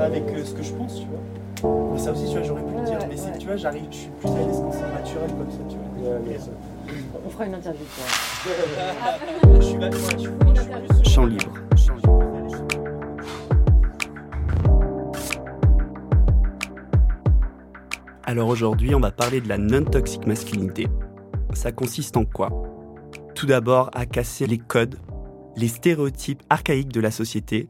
avec euh, ce que je pense, tu vois. Mais ça aussi, tu vois, j'aurais pu le dire, Ouais, mais c'est, tu vois, j'arrive, je suis plus à l'aise quand c'est naturel comme ça, tu vois. On fera une interview. Je suis là, je plus sur- Champ libre. Champ libre. Alors aujourd'hui, on va parler de la non-toxic masculinité. Ça consiste en quoi? Tout d'abord, à casser les codes, les stéréotypes archaïques de la société,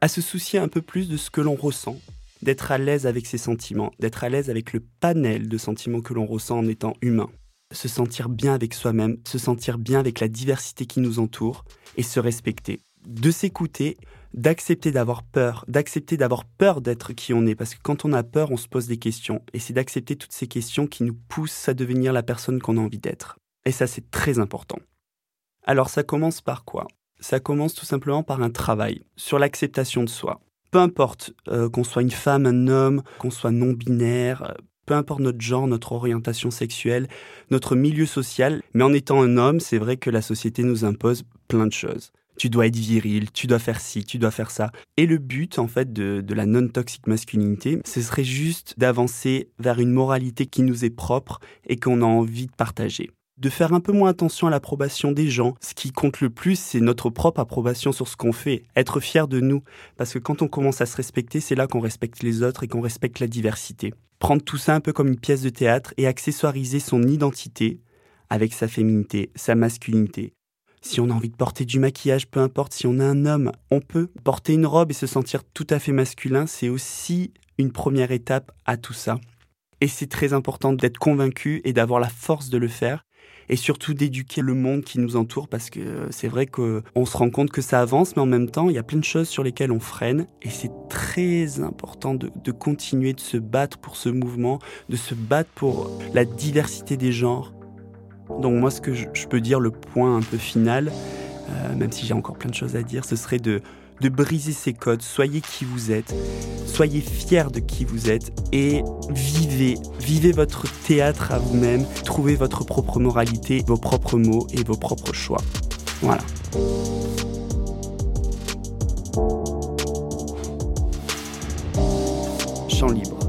à se soucier un peu plus de ce que l'on ressent, d'être à l'aise avec ses sentiments, d'être à l'aise avec le panel de sentiments que l'on ressent en étant humain, se sentir bien avec soi-même, se sentir bien avec la diversité qui nous entoure et se respecter, de s'écouter d'accepter d'avoir peur, d'accepter d'avoir peur d'être qui on est, parce que quand on a peur, on se pose des questions, et c'est d'accepter toutes ces questions qui nous poussent à devenir la personne qu'on a envie d'être. Et ça, c'est très important. Alors ça commence par quoi? Ça commence tout simplement par un travail sur l'acceptation de soi. Peu importe euh, qu'on soit une femme, un homme, qu'on soit non-binaire, euh, peu importe notre genre, notre orientation sexuelle, notre milieu social, mais en étant un homme, c'est vrai que la société nous impose plein de choses tu dois être viril, tu dois faire ci, tu dois faire ça. Et le but, en fait, de, de la non-toxic masculinité, ce serait juste d'avancer vers une moralité qui nous est propre et qu'on a envie de partager. De faire un peu moins attention à l'approbation des gens. Ce qui compte le plus, c'est notre propre approbation sur ce qu'on fait. Être fier de nous. Parce que quand on commence à se respecter, c'est là qu'on respecte les autres et qu'on respecte la diversité. Prendre tout ça un peu comme une pièce de théâtre et accessoiriser son identité avec sa féminité, sa masculinité, si on a envie de porter du maquillage, peu importe, si on est un homme, on peut porter une robe et se sentir tout à fait masculin, c'est aussi une première étape à tout ça. Et c'est très important d'être convaincu et d'avoir la force de le faire et surtout d'éduquer le monde qui nous entoure parce que c'est vrai qu'on se rend compte que ça avance mais en même temps il y a plein de choses sur lesquelles on freine et c'est très important de, continuer de se battre pour ce mouvement, de se battre pour la diversité des genres, donc moi, ce que je, je peux dire, le point un peu final, euh, même si j'ai encore plein de choses à dire, ce serait de, de briser ces codes. Soyez qui vous êtes, soyez fiers de qui vous êtes et vivez, vivez votre théâtre à vous-même, trouvez votre propre moralité, vos propres mots et vos propres choix. Voilà. Champ libre.